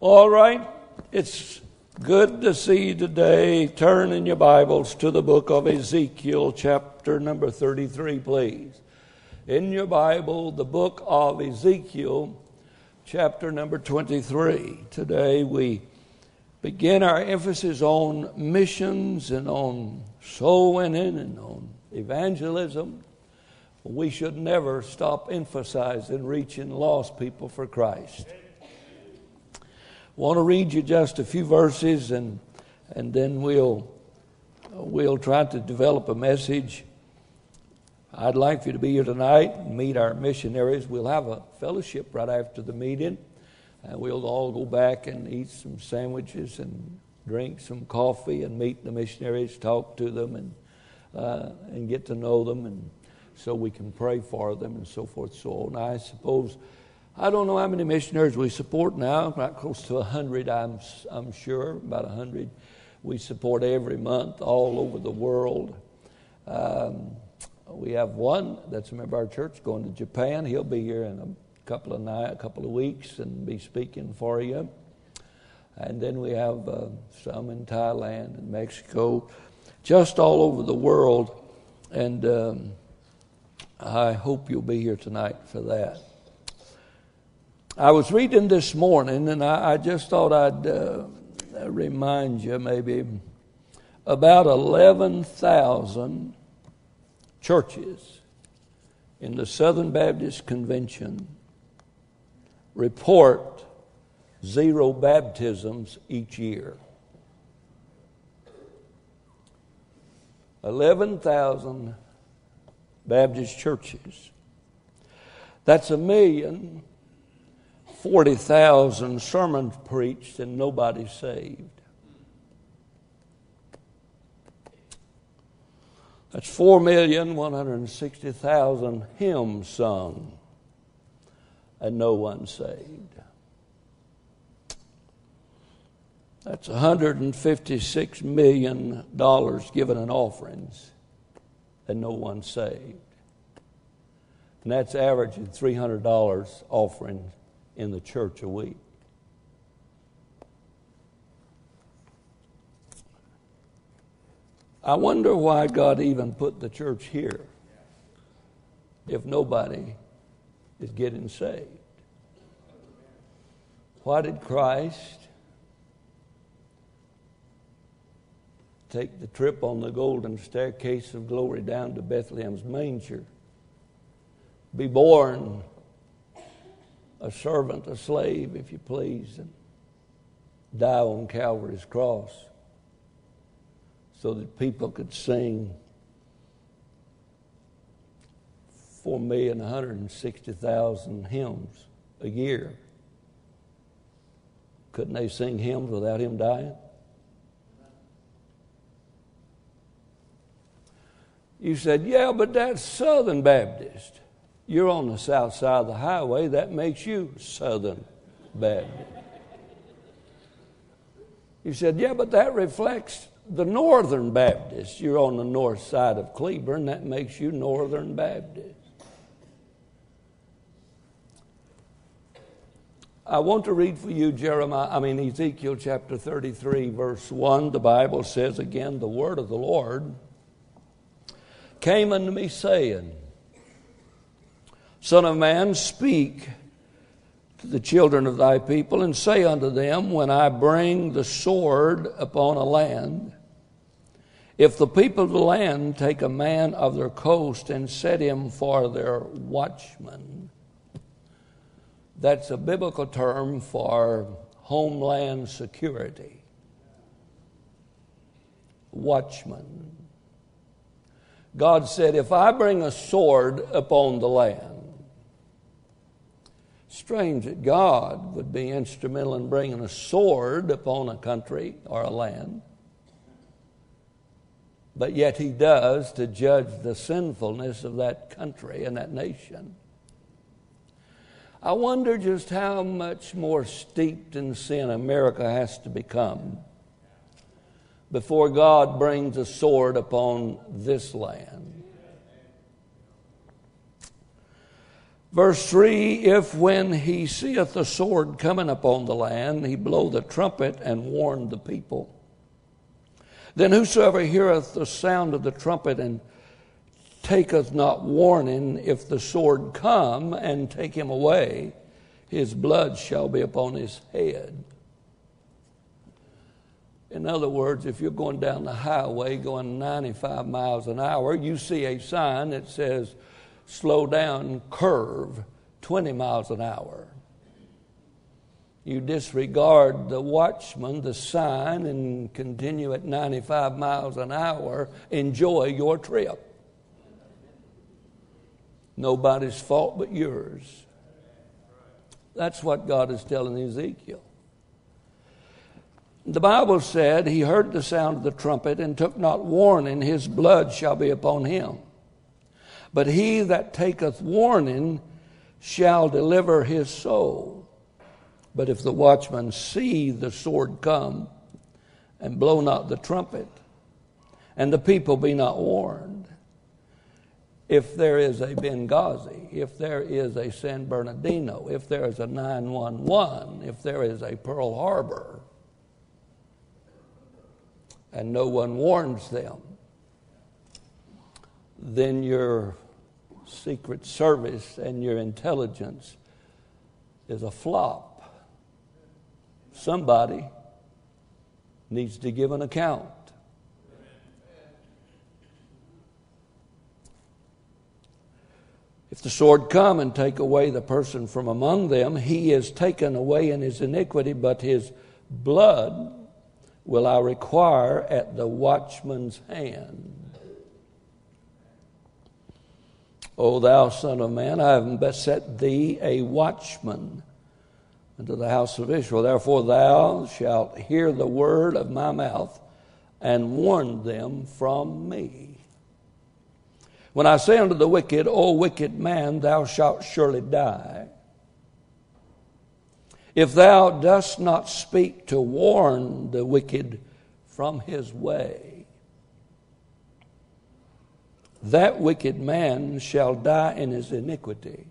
All right, it's good to see you today. Turn in your Bibles to the book of Ezekiel, chapter number 33, please. In your Bible, the book of Ezekiel, chapter number 23. Today we begin our emphasis on missions and on soul winning and on evangelism. We should never stop emphasizing reaching lost people for Christ want to read you just a few verses and, and then we'll, we'll try to develop a message. I'd like for you to be here tonight and meet our missionaries. We'll have a fellowship right after the meeting. And we'll all go back and eat some sandwiches and drink some coffee and meet the missionaries, talk to them, and, uh, and get to know them, and so we can pray for them and so forth. So on. I suppose I don't know how many missionaries we support now, about close to 100, I'm, I'm sure, about 100. We support every month all over the world. Um, we have one that's a member of our church going to Japan. He'll be here in a couple of night, a couple of weeks, and be speaking for you. And then we have uh, some in Thailand and Mexico, just all over the world. And um, I hope you'll be here tonight for that. I was reading this morning, and I, I just thought I'd uh, remind you maybe about 11,000 churches in the Southern Baptist Convention report zero baptisms each year. 11,000 Baptist churches. That's a million 40,000 sermons preached and nobody saved. That's 4,160,000 hymns sung and no one saved. That's $156 million given in offerings and no one saved. And that's averaging $300 offering in the church a week. I wonder why God even put the church here if nobody is getting saved. Why did Christ take the trip on the golden staircase of glory down to Bethlehem's manger? Be born a servant, a slave, if you please, and die on Calvary's cross so that people could sing four million one hundred and sixty thousand hymns a year. Couldn't they sing hymns without him dying? You said, yeah, but that's Southern Baptist. You're on the south side of the highway, that makes you Southern Baptist. You said, Yeah, but that reflects the Northern Baptist. You're on the north side of Cleburne, that makes you Northern Baptist. I want to read for you Jeremiah, I mean Ezekiel chapter 33, verse 1. The Bible says again, the word of the Lord came unto me, saying, Son of man, speak to the children of thy people, and say unto them, When I bring the sword upon a land, if the people of the land take a man of their coast and set him for their watchman, that's a biblical term for homeland security. Watchman. God said, If I bring a sword upon the land, Strange that God would be instrumental in bringing a sword upon a country or a land. But yet he does to judge the sinfulness of that country and that nation. I wonder just how much more steeped in sin America has to become before God brings a sword upon this land. Verse 3 If when he seeth the sword coming upon the land, he blow the trumpet and warn the people, then whosoever heareth the sound of the trumpet and taketh not warning, if the sword come and take him away, his blood shall be upon his head. In other words, if you're going down the highway going 95 miles an hour, you see a sign that says, slow down, curve 20 miles an hour. You disregard the watchman, the sign, and continue at 95 miles an hour. Enjoy your trip. Nobody's fault but yours. That's what God is telling Ezekiel. The Bible said, He heard the sound of the trumpet and took not warning, his blood shall be upon him. But he that taketh warning shall deliver his soul. But if the watchman see the sword come and blow not the trumpet, and the people be not warned, if there is a Benghazi, if there is a San Bernardino, if there is a 911, if there is a Pearl Harbor, and no one warns them, then your Secret Service and your intelligence is a flop. Somebody needs to give an account. If the sword come and take away the person from among them, he is taken away in his iniquity, but his blood will I require at the watchman's hand. O thou son of man, I have set thee a watchman unto the house of Israel. Therefore thou shalt hear the word of my mouth and warn them from me. When I say unto the wicked, O wicked man, thou shalt surely die. If thou dost not speak to warn the wicked from his way, that wicked man shall die in his iniquity,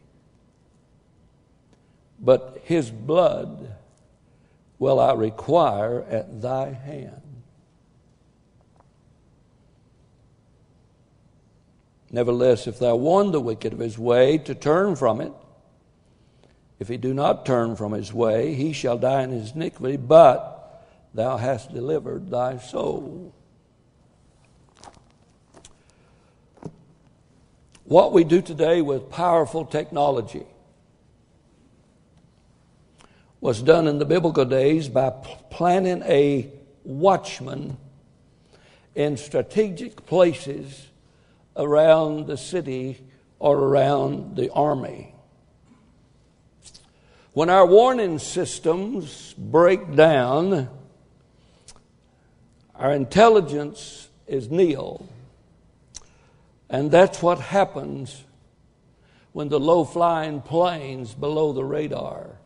but his blood will I require at thy hand. Nevertheless, if thou warn the wicked of his way to turn from it, if he do not turn from his way, he shall die in his iniquity, but thou hast delivered thy soul. What we do today with powerful technology was done in the biblical days by planting a watchman in strategic places around the city or around the army. When our warning systems break down, our intelligence is nil. And that's what happens when the low flying planes below the radar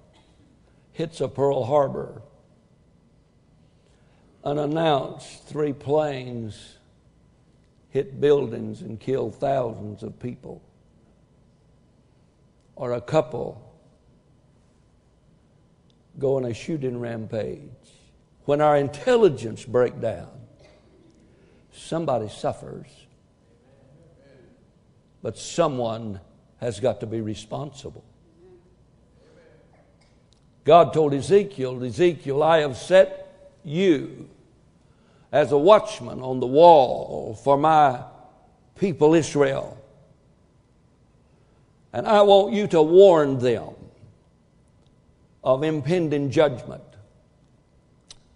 hits a Pearl Harbor. Unannounced, three planes hit buildings and kill thousands of people. Or a couple go on a shooting rampage. When our intelligence break down, somebody suffers, but someone has got to be responsible. God told Ezekiel, Ezekiel, I have set you as a watchman on the wall for my people Israel. And I want you to warn them of impending judgment.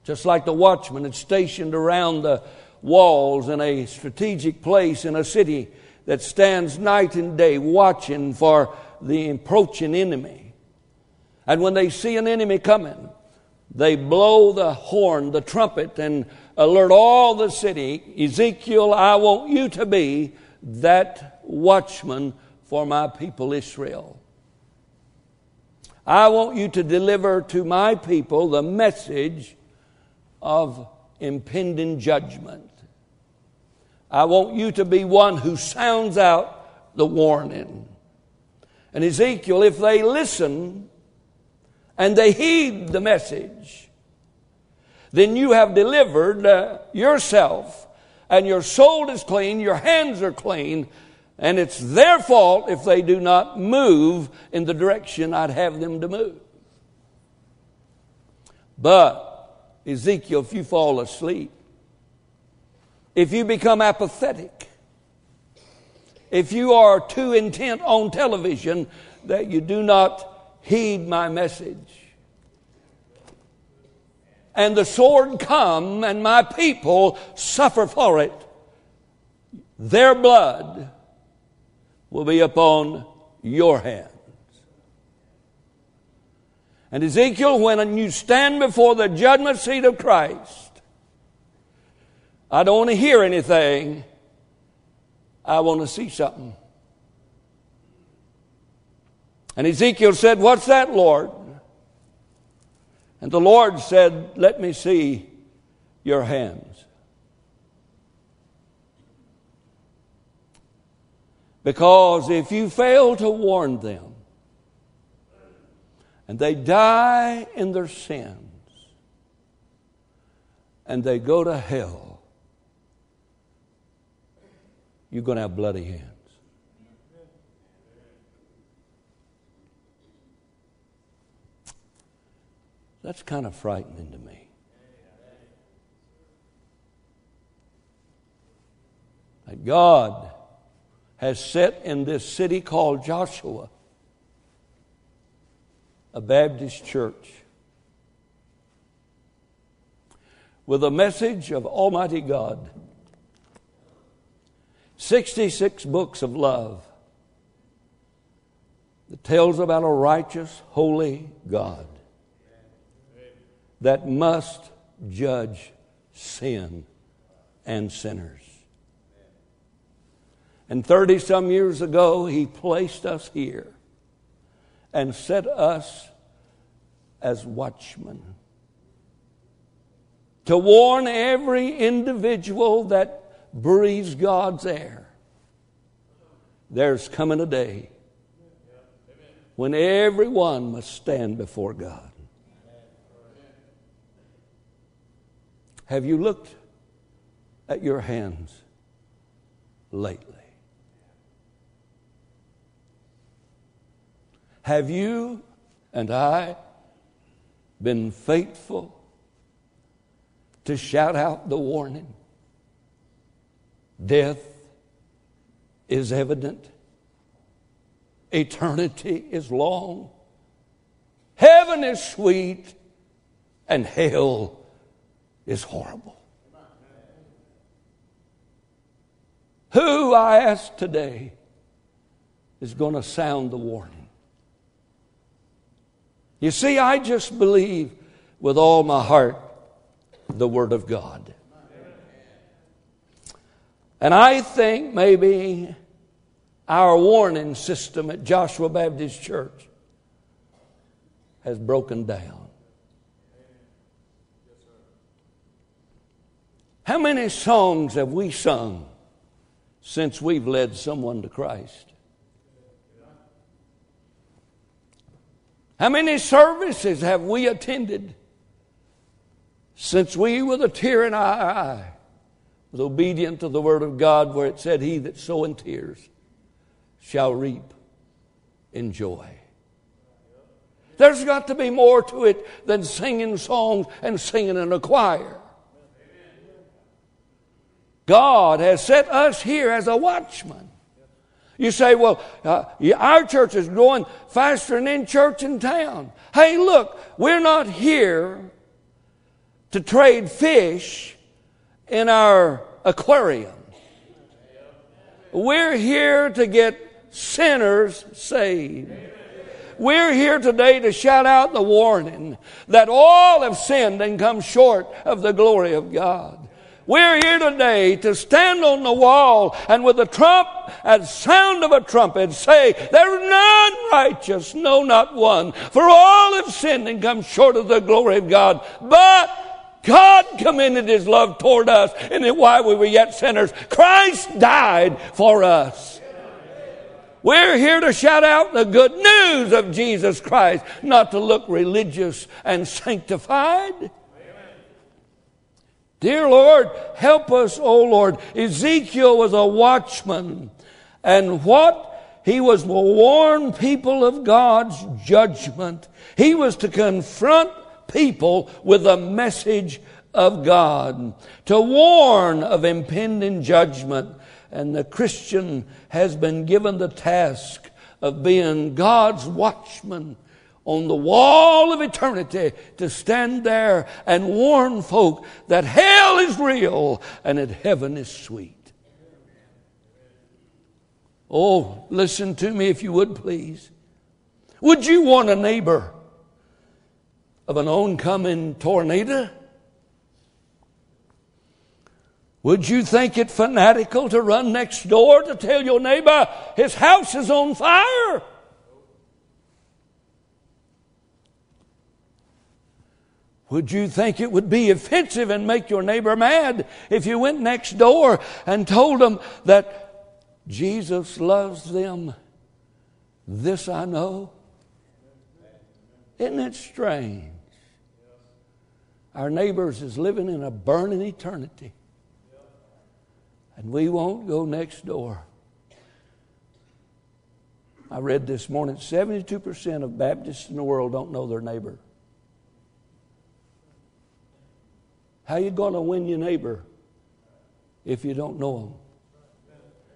Just like the watchman is stationed around the walls in a strategic place in a city that stands night and day watching for the approaching enemy. And when they see an enemy coming, they blow the horn, the trumpet, and alert all the city Ezekiel, I want you to be that watchman for my people Israel. I want you to deliver to my people the message of impending judgment. I want you to be one who sounds out the warning. And Ezekiel, if they listen and they heed the message, then you have delivered uh, yourself and your soul is clean, your hands are clean, and it's their fault if they do not move in the direction I'd have them to move. But, Ezekiel, if you fall asleep, if you become apathetic, if you are too intent on television that you do not heed my message, and the sword come and my people suffer for it, their blood will be upon your hands. And Ezekiel, when you stand before the judgment seat of Christ, I don't want to hear anything. I want to see something. And Ezekiel said, What's that, Lord? And the Lord said, Let me see your hands. Because if you fail to warn them, and they die in their sins, and they go to hell, you're going to have bloody hands. That's kind of frightening to me. That God has set in this city called Joshua a Baptist church with a message of Almighty God, 66 books of love that tells about a righteous, holy God that must judge sin and sinners. And 30 some years ago, He placed us here and set us as watchmen to warn every individual that breathes God's air. There's coming a day when everyone must stand before God. Have you looked at your hands lately? Have you and I been faithful to shout out the warning? Death is evident, eternity is long, heaven is sweet, and hell is horrible. Who, I ask today, is going to sound the warning? You see, I just believe with all my heart the Word of God. And I think maybe our warning system at Joshua Baptist Church has broken down. How many songs have we sung since we've led someone to Christ? How many services have we attended since we, with a tear in our eye, was obedient to the Word of God where it said, He that sow in tears shall reap in joy? There's got to be more to it than singing songs and singing in a choir. God has set us here as a watchman. You say, well, uh, our church is growing faster than any church in town. Hey, look, we're not here to trade fish in our aquarium. We're here to get sinners saved. We're here today to shout out the warning that all have sinned and come short of the glory of God. We're here today to stand on the wall and with the trump and sound of a trumpet say, There's none righteous, no, not one. For all have sinned and come short of the glory of God. But God commended his love toward us, and that while we were yet sinners, Christ died for us. We're here to shout out the good news of Jesus Christ, not to look religious and sanctified. Dear Lord, help us, O Lord. Ezekiel was a watchman. And what? He was to warn people of God's judgment. He was to confront people with a message of God, to warn of impending judgment. And the Christian has been given the task of being God's watchman on the wall of eternity to stand there and warn folk that hell is real and that heaven is sweet. Oh, listen to me if you would, please. Would you want a neighbor of an oncoming tornado? Would you think it fanatical to run next door to tell your neighbor his house is on fire? Would you think it would be offensive and make your neighbor mad if you went next door and told them that Jesus loves them? This I know. Isn't it strange? Our neighbors is living in a burning eternity. And we won't go next door. I read this morning 72% of Baptists in the world don't know their neighbor. How you going to win your neighbor if you don't know him?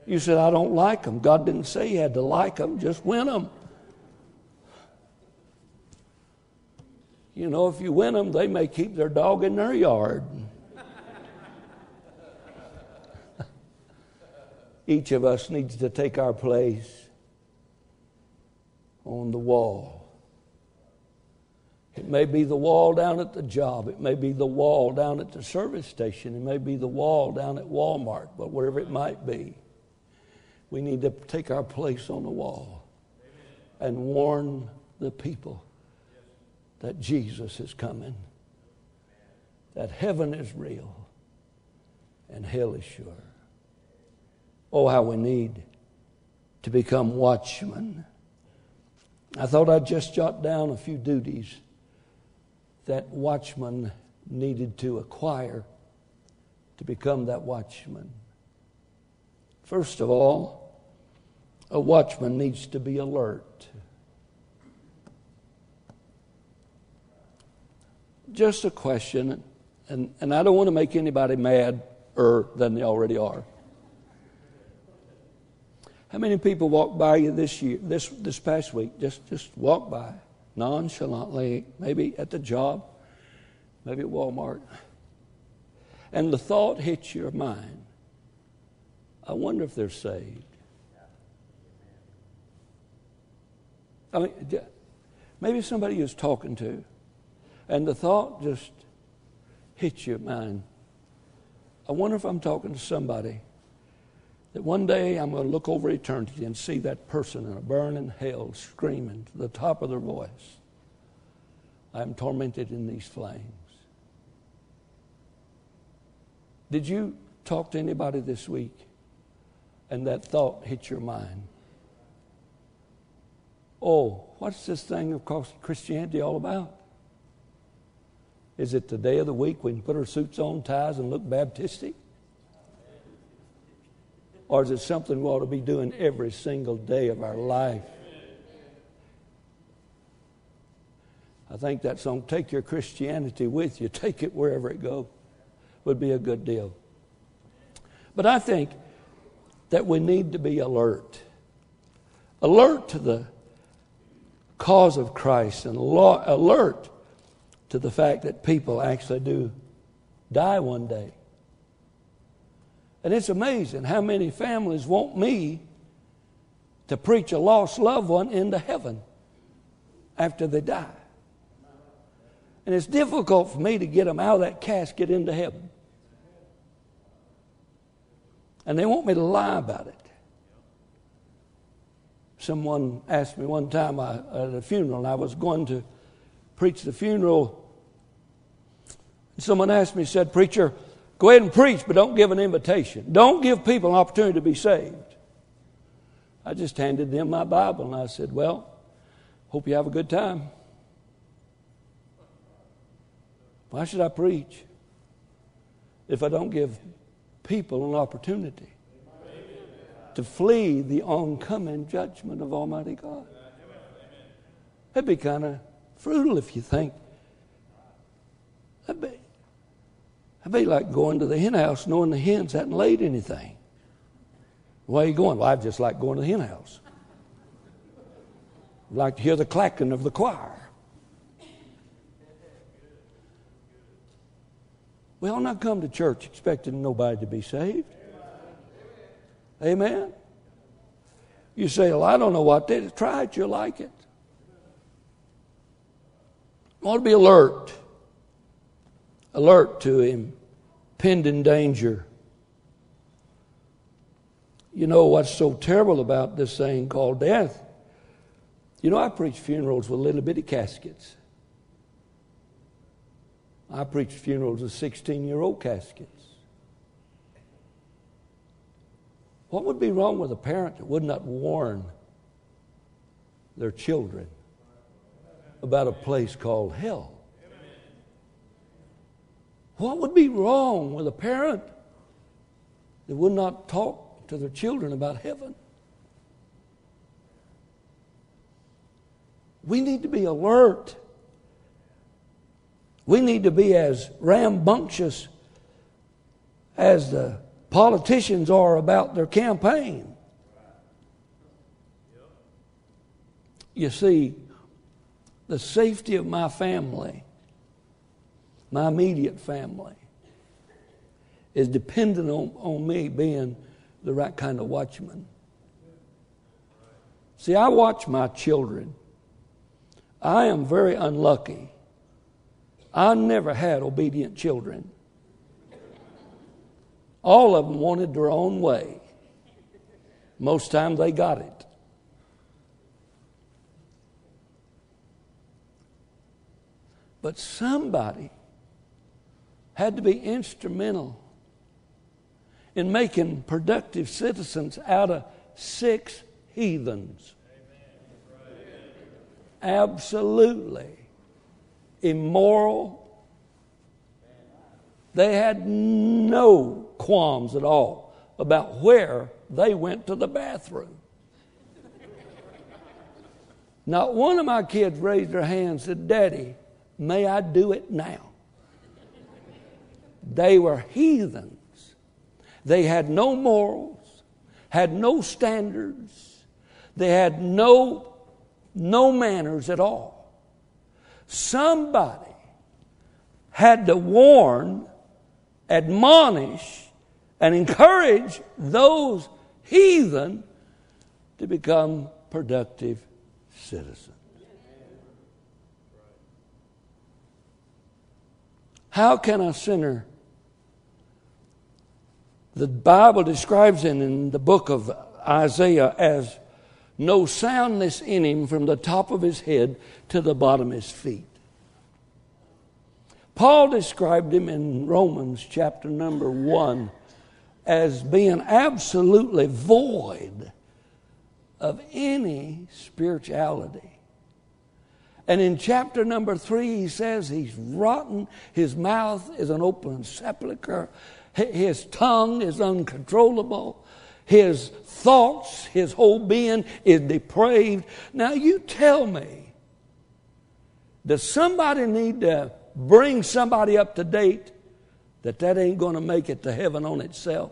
You said, I don't like them. God didn't say you had to like them, just win them. You know, if you win them, they may keep their dog in their yard. Each of us needs to take our place on the wall. It may be the wall down at the job. It may be the wall down at the service station. It may be the wall down at Walmart, but wherever it might be, we need to take our place on the wall and warn the people that Jesus is coming, that heaven is real and hell is sure. Oh, how we need to become watchmen. I thought I'd just jot down a few duties that watchmen needed to acquire to become that watchman. First of all, a watchman needs to be alert. Just a question, and, and I don't want to make anybody madder than they already are. How many people walked by you this year, this, this past week? Just, just walk by nonchalantly, maybe at the job, maybe at Walmart, and the thought hits your mind I wonder if they're saved. I mean, maybe somebody you're talking to, and the thought just hits your mind. I wonder if I'm talking to somebody that one day I'm going to look over eternity and see that person in a burning hell screaming to the top of their voice, I'm tormented in these flames. Did you talk to anybody this week and that thought hit your mind? Oh, what's this thing of Christianity all about? Is it the day of the week we can put our suits on, ties, and look Baptistic? Or is it something we ought to be doing every single day of our life? I think that song, Take Your Christianity With You, take it wherever it goes, would be a good deal. But I think that we need to be alert. Alert to the cause of Christ and alert to the fact that people actually do die one day. And it's amazing how many families want me to preach a lost loved one into heaven after they die. And it's difficult for me to get them out of that casket into heaven. And they want me to lie about it. Someone asked me one time I, at a funeral, and I was going to preach the funeral. Someone asked me, said, Preacher, Go ahead and preach, but don't give an invitation. Don't give people an opportunity to be saved. I just handed them my Bible and I said, Well, hope you have a good time. Why should I preach if I don't give people an opportunity to flee the oncoming judgment of Almighty God? That'd be kind of frugal if you think. That'd be, that'd be like going to the hen house knowing the hens hadn't laid anything. Where are you going? Well, I just like going to the hen house. I'd like to hear the clacking of the choir. We all not come to church expecting nobody to be saved. Amen. You say, Well, I don't know what that is. Try it, you'll like it. I want to be alert. Alert to him, pending danger. You know what's so terrible about this thing called death? You know, I preach funerals with little bitty caskets. I preach funerals with 16 year old caskets. What would be wrong with a parent that would not warn their children about a place called hell? What would be wrong with a parent that would not talk to their children about heaven? We need to be alert. We need to be as rambunctious as the politicians are about their campaign. You see, the safety of my family, my immediate family, is dependent on, on me being the right kind of watchman. See, I watch my children. I am very unlucky. I never had obedient children. All of them wanted their own way. Most times they got it. But somebody had to be instrumental in making productive citizens out of six heathens. Absolutely immoral. They had no qualms at all about where they went to the bathroom. Not one of my kids raised their hand and said, Daddy, may I do it now? They were heathens. They had no morals, had no standards, they had no, no manners at all. Somebody had to warn, admonish, and encourage those heathen to become productive citizens. How can a sinner, the Bible describes him in the book of Isaiah as no soundness in him from the top of his head to the bottom of his feet. Paul described him in Romans chapter number one as being absolutely void of any spirituality. And in chapter number three, he says he's rotten. His mouth is an open sepulchre. His tongue is uncontrollable. His thoughts, his whole being is depraved. Now, you tell me, does somebody need to bring somebody up to date that that ain't going to make it to heaven on itself.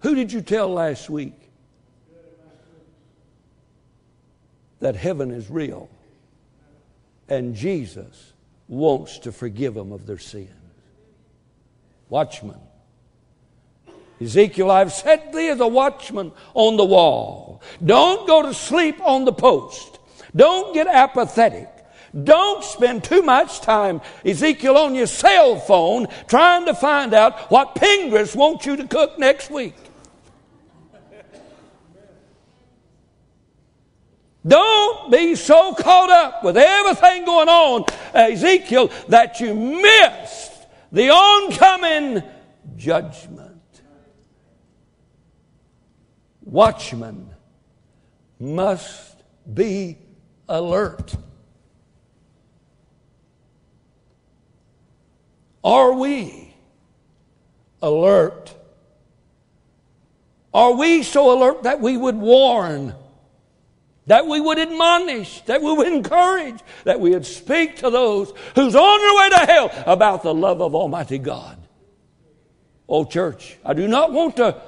Who did you tell last week that heaven is real and Jesus wants to forgive them of their sins? Watchman. Ezekiel, I've set thee as a watchman on the wall. Don't go to sleep on the post. Don't get apathetic. Don't spend too much time, Ezekiel, on your cell phone trying to find out what Pinterest wants you to cook next week. Don't be so caught up with everything going on, Ezekiel, that you missed the oncoming judgment. watchmen must be alert. Are we alert? Are we so alert that we would warn, that we would admonish, that we would encourage, that we would speak to those who's on their way to hell about the love of Almighty God? Oh, church, I do not want to,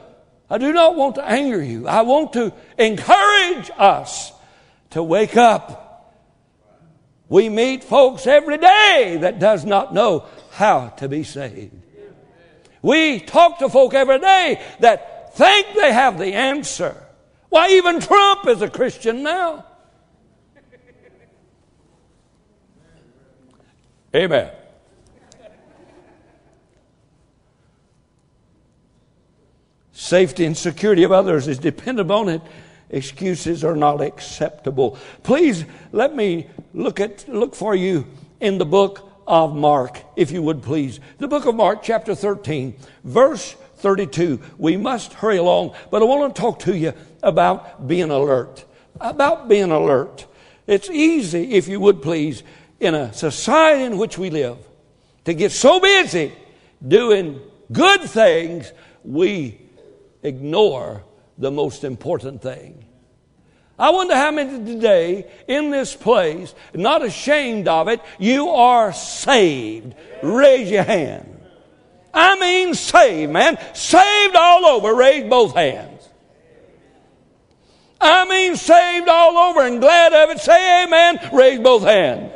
I do not want to anger you. I want to encourage us to wake up. We meet folks every day that does not know how to be saved. We talk to folk every day that think they have the answer. Why, even Trump is a Christian now. Amen. Safety and security of others is dependent on it. Excuses are not acceptable. Please let me look at look for you in the book of Mark, if you would please. The book of Mark, chapter 13, verse 32. We must hurry along, but I want to talk to you about being alert. About being alert. It's easy, if you would please, in a society in which we live, to get so busy doing good things, we ignore the most important thing. I wonder how many today in this place, not ashamed of it, you are saved. Raise your hand. I mean saved, man. Saved all over. Raise both hands. I mean saved all over and glad of it. Say amen. Raise both hands.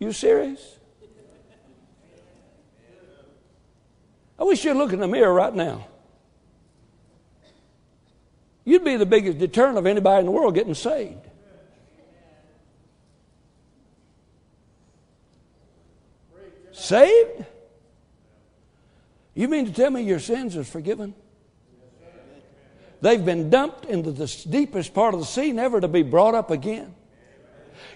You serious? I wish you'd look in the mirror right now. You'd be the biggest deterrent of anybody in the world getting saved. Saved? You mean to tell me your sins are forgiven? They've been dumped into the deepest part of the sea, never to be brought up again.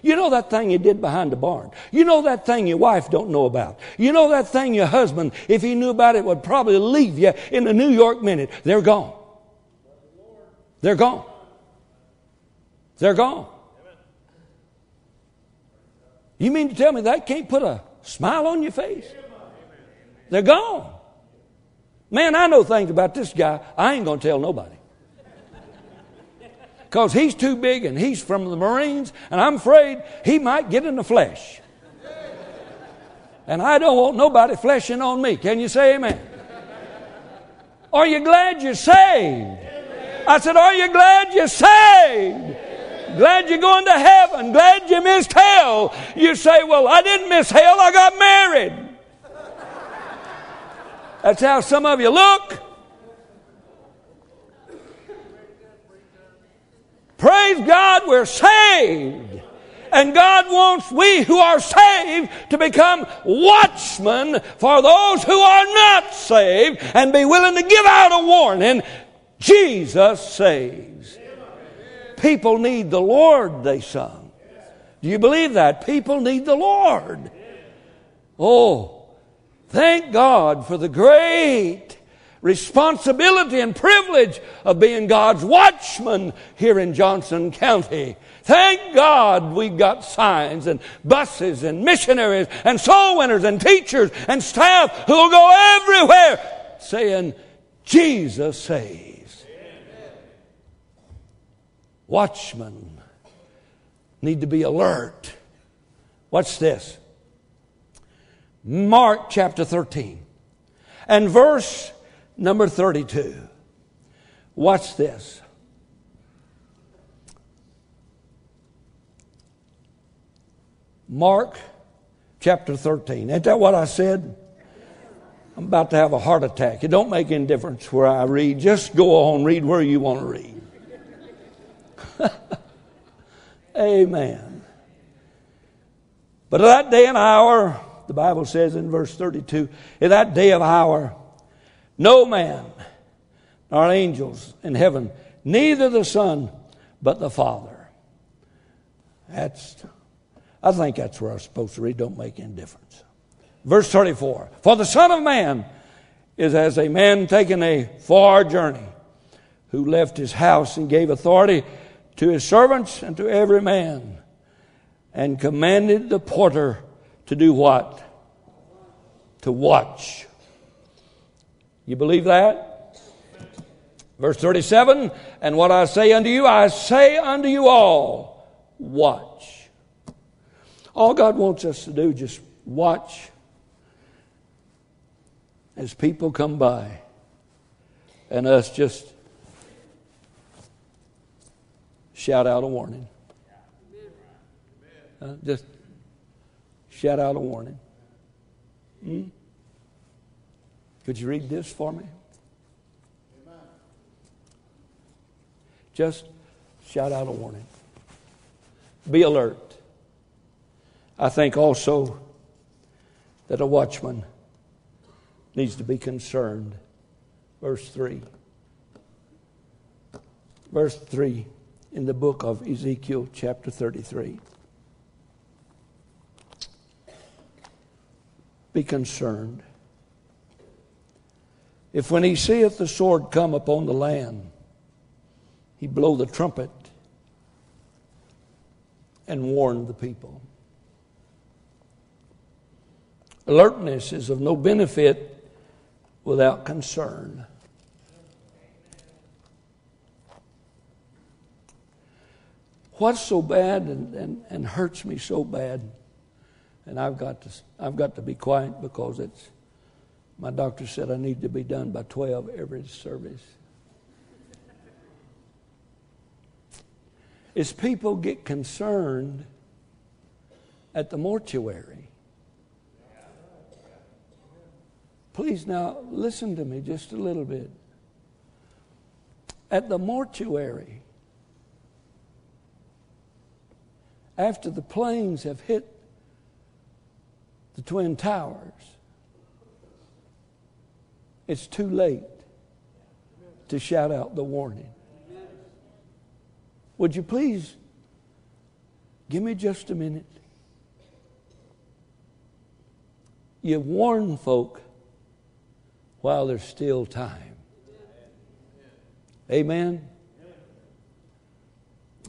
You know that thing you did behind the barn. You know that thing your wife don't know about. You know that thing your husband, if he knew about it, would probably leave you in a New York minute. They're gone. They're gone. They're gone. You mean to tell me that can't put a smile on your face? They're gone. Man, I know things about this guy I ain't going to tell nobody. Because he's too big and he's from the Marines, and I'm afraid he might get in the flesh. And I don't want nobody fleshing on me. Can you say amen? Are you glad you're saved? I said, Are you glad you're saved? Glad you're going to heaven. Glad you missed hell. You say, Well, I didn't miss hell, I got married. That's how some of you look. Praise God, we're saved. And God wants we who are saved to become watchmen for those who are not saved and be willing to give out a warning Jesus saves. People need the Lord, they sung. Do you believe that? People need the Lord. Oh, thank God for the great responsibility and privilege of being God's watchman here in Johnson County. Thank God we've got signs and buses and missionaries and soul winners and teachers and staff who will go everywhere saying, Jesus saves. Watchmen need to be alert. What's this? Mark chapter 13 and verse number 32. Watch this. Mark chapter 13. Ain't that what I said? I'm about to have a heart attack. It don't make any difference where I read. Just go on, read where you want to read. Amen. But at that day and hour, the Bible says in verse 32, in that day of hour, no man nor angels in heaven, neither the Son, but the Father. That's, I think that's where I'm supposed to read. Don't make any difference. Verse 34 For the Son of Man is as a man taking a far journey who left his house and gave authority to his servants and to every man and commanded the porter to do what? To watch. You believe that? Verse 37 And what I say unto you, I say unto you all, watch. All God wants us to do, just watch as people come by and us just shout out a warning. Uh, just shout out a warning. Hmm? Could you read this for me? Just shout out a warning. Be alert. I think also that a watchman needs to be concerned. Verse 3. Verse 3 in the book of Ezekiel, chapter 33. Be concerned. If when he seeth the sword come upon the land, he blow the trumpet and warn the people. Alertness is of no benefit without concern. What's so bad and, and, and hurts me so bad, and I've got, to, I've got to be quiet because it's, my doctor said I need to be done by 12 every service. Is people get concerned at the mortuary. Please now listen to me just a little bit. At the mortuary, after the planes have hit the Twin Towers, it's too late to shout out the warning. Would you please give me just a minute? You warn folk while there's still time. Amen.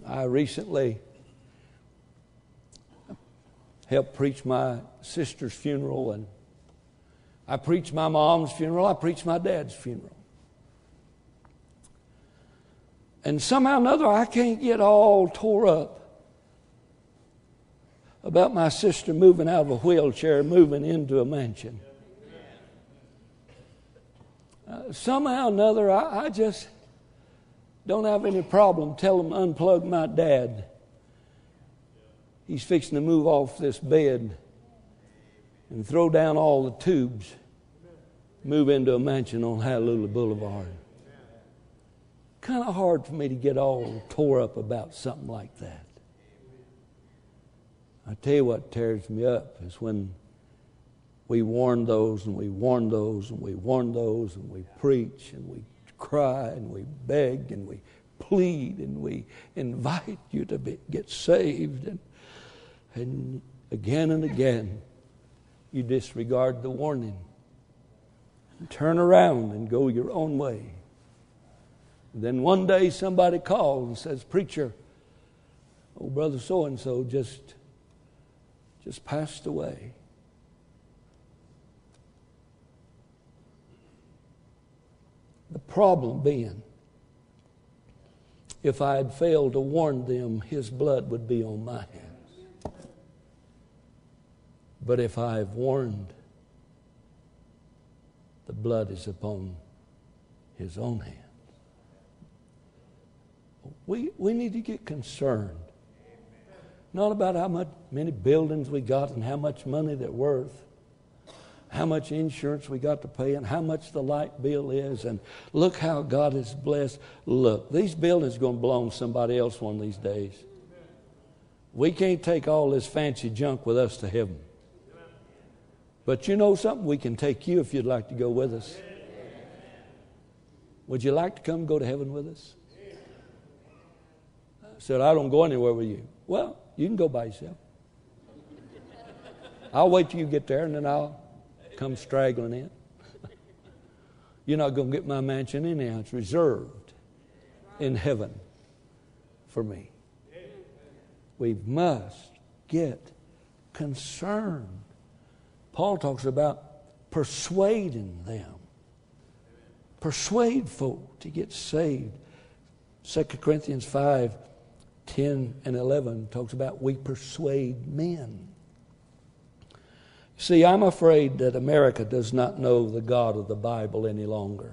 I recently helped preach my sister's funeral, and I preached my mom's funeral, I preached my dad's funeral. And somehow or another, I can't get all tore up about my sister moving out of a wheelchair, moving into a mansion. Uh, somehow or another, I, I just don't have any problem telling them unplug my dad. He's fixing to move off this bed and throw down all the tubes, move into a mansion on Hallelujah Boulevard. Kind of hard for me to get all tore up about something like that. I tell you what tears me up is when we warn those and we warn those and we warn those and we preach and we cry and we beg and we plead and we invite you to be, get saved and, and again and again you disregard the warning. Turn around and go your own way. And then one day somebody calls and says preacher oh brother so and so just just passed away. The problem being, if I had failed to warn them, his blood would be on my hands. But if I have warned, the blood is upon his own hands. We, we need to get concerned. Not about how much, many buildings we got and how much money they're worth how much insurance we got to pay and how much the light bill is and look how God is blessed. Look, these buildings are going to belong to somebody else one of these days. We can't take all this fancy junk with us to heaven. But you know something? We can take you if you'd like to go with us. Would you like to come go to heaven with us? I said, I don't go anywhere with you. Well, you can go by yourself. I'll wait till you get there and then I'll come straggling in. You're not going to get my mansion anyhow. It's reserved in heaven for me. We must get concerned. Paul talks about persuading them. Persuade folk to get saved. 2 Corinthians 5 10 and 11 talks about we persuade men. See, I'm afraid that America does not know the God of the Bible any longer.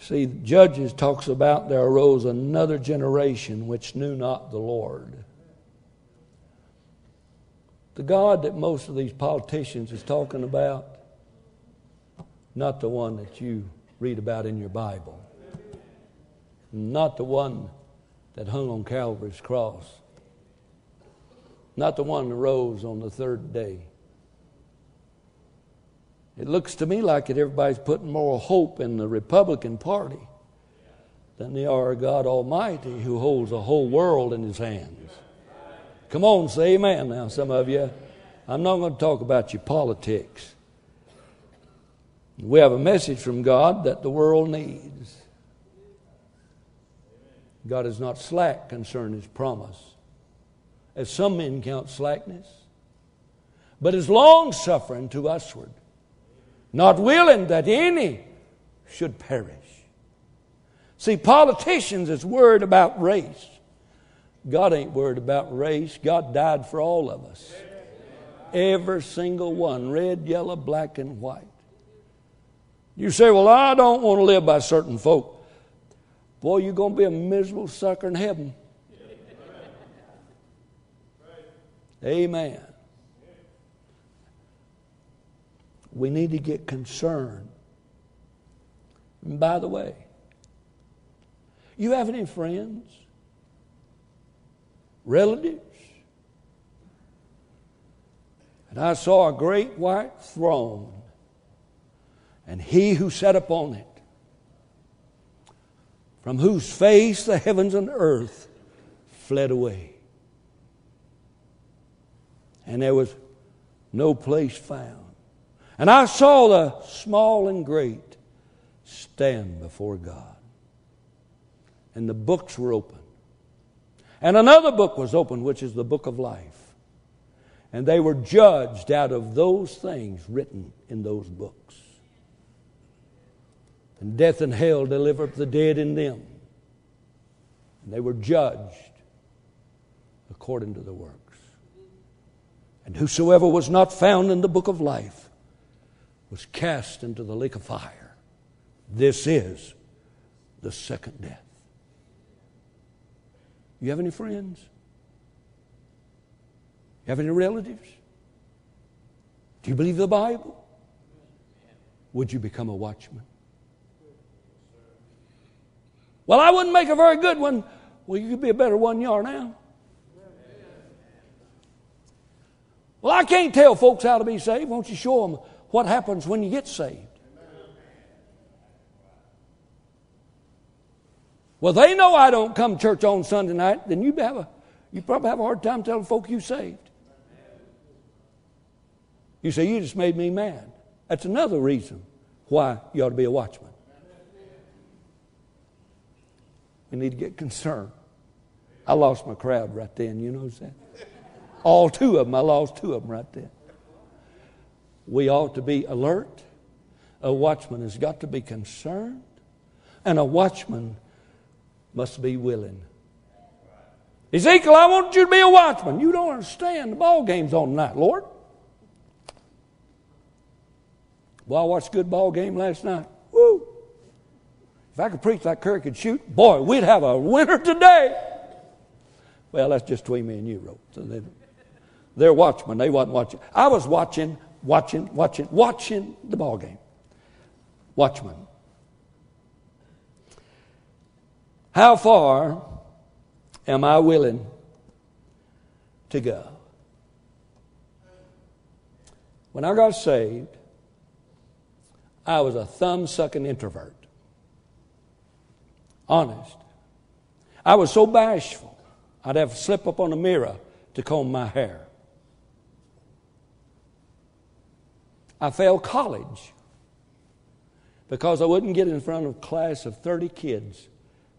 See, Judges talks about there arose another generation which knew not the Lord. The God that most of these politicians is talking about, not the one that you read about in your Bible, not the one that hung on Calvary's cross, not the one that rose on the third day. It looks to me like that everybody's putting more hope in the Republican Party than they are God Almighty who holds the whole world in his hands. Come on, say amen now, some of you. I'm not going to talk about your politics. We have a message from God that the world needs. God is not slack concerning his promise, as some men count slackness, but is long suffering to usward not willing that any should perish. See, politicians is worried about race. God ain't worried about race. God died for all of us. Every single one, red, yellow, black, and white. You say, Well, I don't want to live by certain folk. Boy, you're going to be a miserable sucker in heaven. Amen. we need to get concerned. And by the way, you have any friends? Relatives? And I saw a great white throne, and he who sat upon it, from whose face the heavens and earth fled away. And there was no place found. And I saw the small and great stand before God. And the books were open. And another book was opened, which is the book of life. And they were judged out of those things written in those books. And death and hell delivered the dead in them. And they were judged according to the works. And whosoever was not found in the book of life was cast into the lake of fire. This is the second death. You have any friends? You have any relatives? Do you believe the Bible? Would you become a watchman? Well, I wouldn't make a very good one. Well, you could be a better one you are now. Well, I can't tell folks how to be saved. Won't you show them what happens when you get saved. Well, they know I don't come to church on Sunday night, then you have a you probably have a hard time telling folk you saved. You say, You just made me mad. That's another reason why you ought to be a watchman. We need to get concerned. I lost my crowd right then, you know that? All two of them, I lost two of them right then we ought to be alert. A watchman has got to be concerned, and a watchman must be willing. Ezekiel, I want you to be a watchman. You don't understand. The ball game's on tonight, Lord. Well, I watched a good ball game last night. Woo! If I could preach like Curry could shoot, boy, we'd have a winner today. Well, that's just between me and you, Ro. So they, they're watchmen. They wasn't watching. I was watching watching, watching, watching the ball game. Watchman. How far am I willing to go? When I got saved, I was a thumb sucking introvert. Honest. I was so bashful, I'd have to slip up on a mirror to comb my hair. I failed college because I wouldn't get in front of a class of 30 kids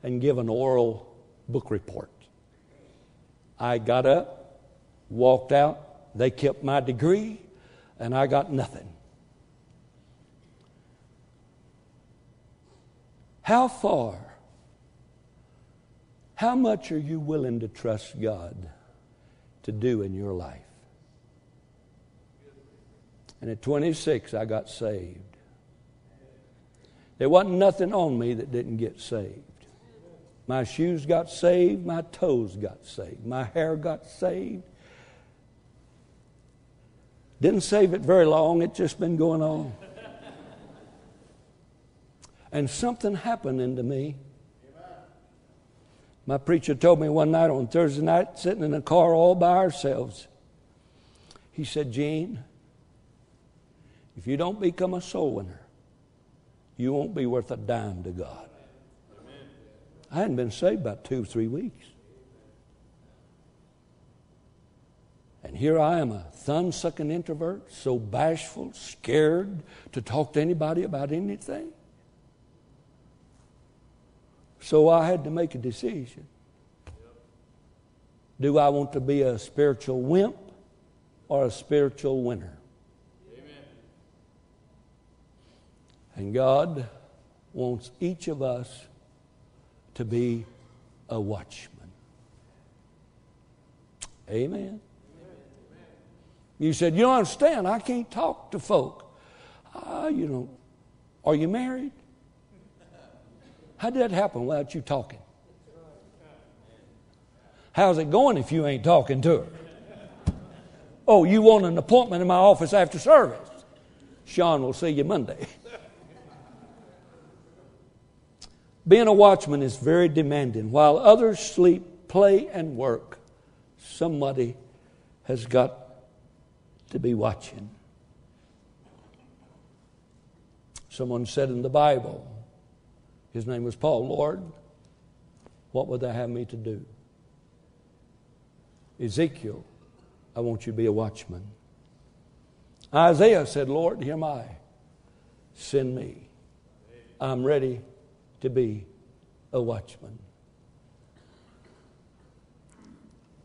and give an oral book report. I got up, walked out, they kept my degree, and I got nothing. How far, how much are you willing to trust God to do in your life? And at 26, I got saved. There wasn't nothing on me that didn't get saved. My shoes got saved, my toes got saved, my hair got saved. Didn't save it very long, it's just been going on. And something happened into me. My preacher told me one night on Thursday night, sitting in a car all by ourselves, he said, Gene, if you don't become a soul winner, you won't be worth a dime to God. I hadn't been saved about two or three weeks. And here I am, a thumb sucking introvert, so bashful, scared to talk to anybody about anything. So I had to make a decision. Do I want to be a spiritual wimp or a spiritual winner? And God wants each of us to be a watchman. Amen. You said, You don't understand. I can't talk to folk. Ah, you don't. Are you married? How did that happen without you talking? How's it going if you ain't talking to her? Oh, you want an appointment in my office after service? Sean will see you Monday. Being a watchman is very demanding. While others sleep, play, and work, somebody has got to be watching. Someone said in the Bible, his name was Paul, Lord, what would they have me to do? Ezekiel, I want you to be a watchman. Isaiah said, Lord, here am I. Send me. I'm ready to be a watchman.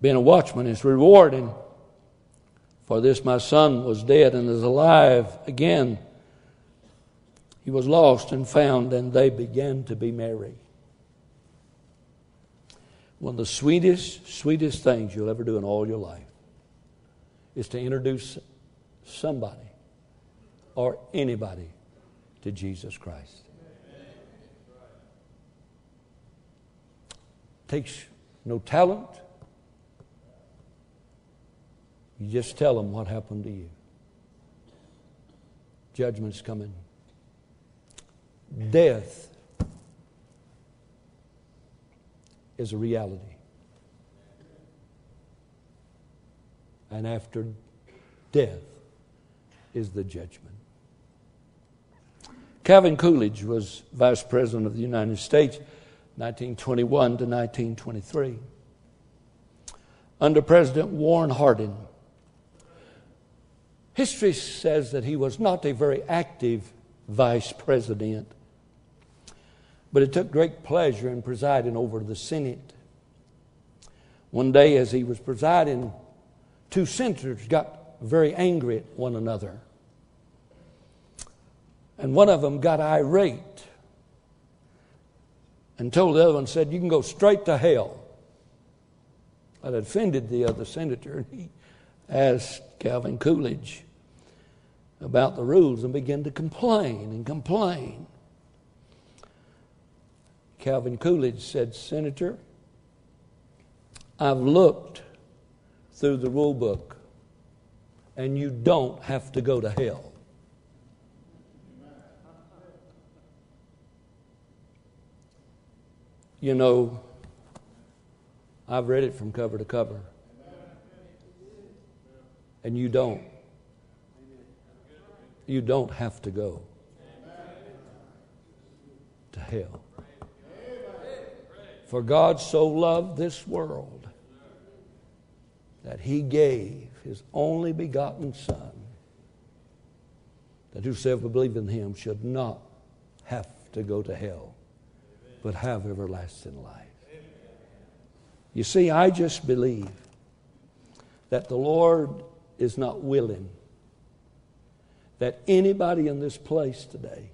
Being a watchman is rewarding. For this my son was dead and is alive again. He was lost and found, and they began to be merry. One of the sweetest, sweetest things you'll ever do in all your life is to introduce somebody or anybody to Jesus Christ. Takes no talent. You just tell them what happened to you. Judgment's coming. Death is a reality. And after death is the judgment. Calvin Coolidge was Vice President of the United States. 1921 to 1923. Under President Warren Harding, history says that he was not a very active vice president, but he took great pleasure in presiding over the Senate. One day, as he was presiding, two senators got very angry at one another. And one of them got irate and told the other one, said, You can go straight to hell. That offended the other senator, and he asked Calvin Coolidge about the rules and began to complain and complain. Calvin Coolidge said, Senator, I've looked through the rule book, and you don't have to go to hell. You know, I've read it from cover to cover. And you don't. You don't have to go to hell. For God so loved this world that he gave his only begotten Son, that whosoever believe in him should not have to go to hell, but have everlasting life. You see, I just believe that the Lord is not willing that anybody in this place today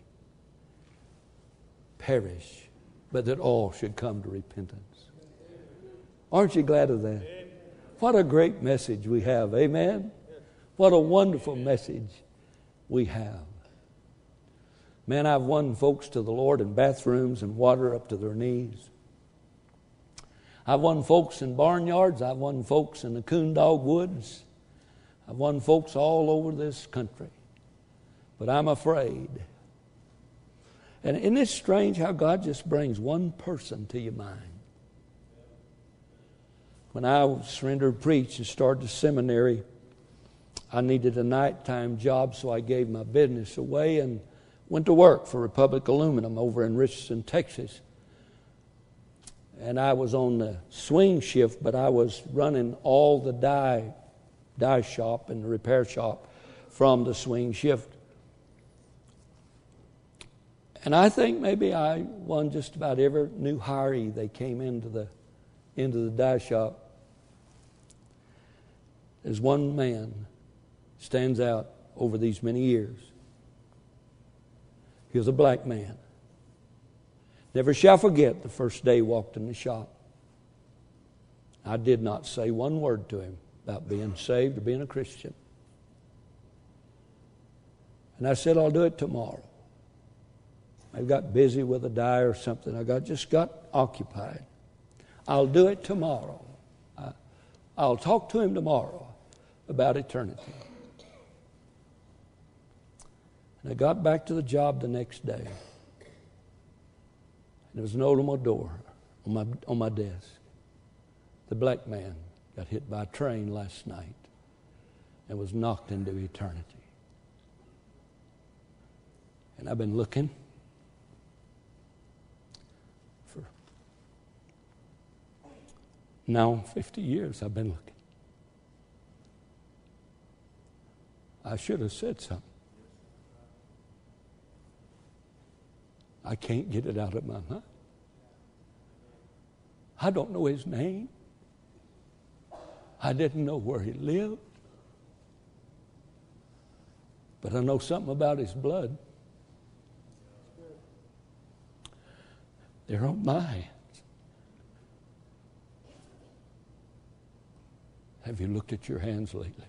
perish, but that all should come to repentance. Aren't you glad of that? What a great message we have. Amen. What a wonderful message we have. Man, I've won folks to the Lord in bathrooms and water up to their knees. I've won folks in barnyards. I've won folks in the coon dog woods. I've won folks all over this country. But I'm afraid. And isn't it strange how God just brings one person to your mind? When I surrendered preached, and started the seminary, I needed a nighttime job, so I gave my business away and went to work for Republic Aluminum over in Richardson, Texas and I was on the swing shift, but I was running all the die, die shop and the repair shop from the swing shift. And I think maybe I won just about every new hiree they came into the into the die shop. There's one man stands out over these many years. He was a black man. Never shall forget the first day he walked in the shop. I did not say one word to him about being saved or being a Christian. And I said, I'll do it tomorrow. I got busy with a die or something. I got just got occupied. I'll do it tomorrow. I, I'll talk to him tomorrow about eternity. And I got back to the job the next day. There was a note on my door, on my, on my desk. The black man got hit by a train last night and was knocked into eternity. And I've been looking for now 50 years, I've been looking. I should have said something. I can't get it out of my mind. I don't know his name. I didn't know where he lived. But I know something about his blood. They're on my hands. Have you looked at your hands lately?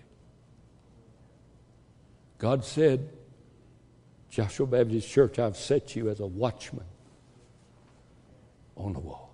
God said, Joshua Baptist Church, I've set you as a watchman on the wall.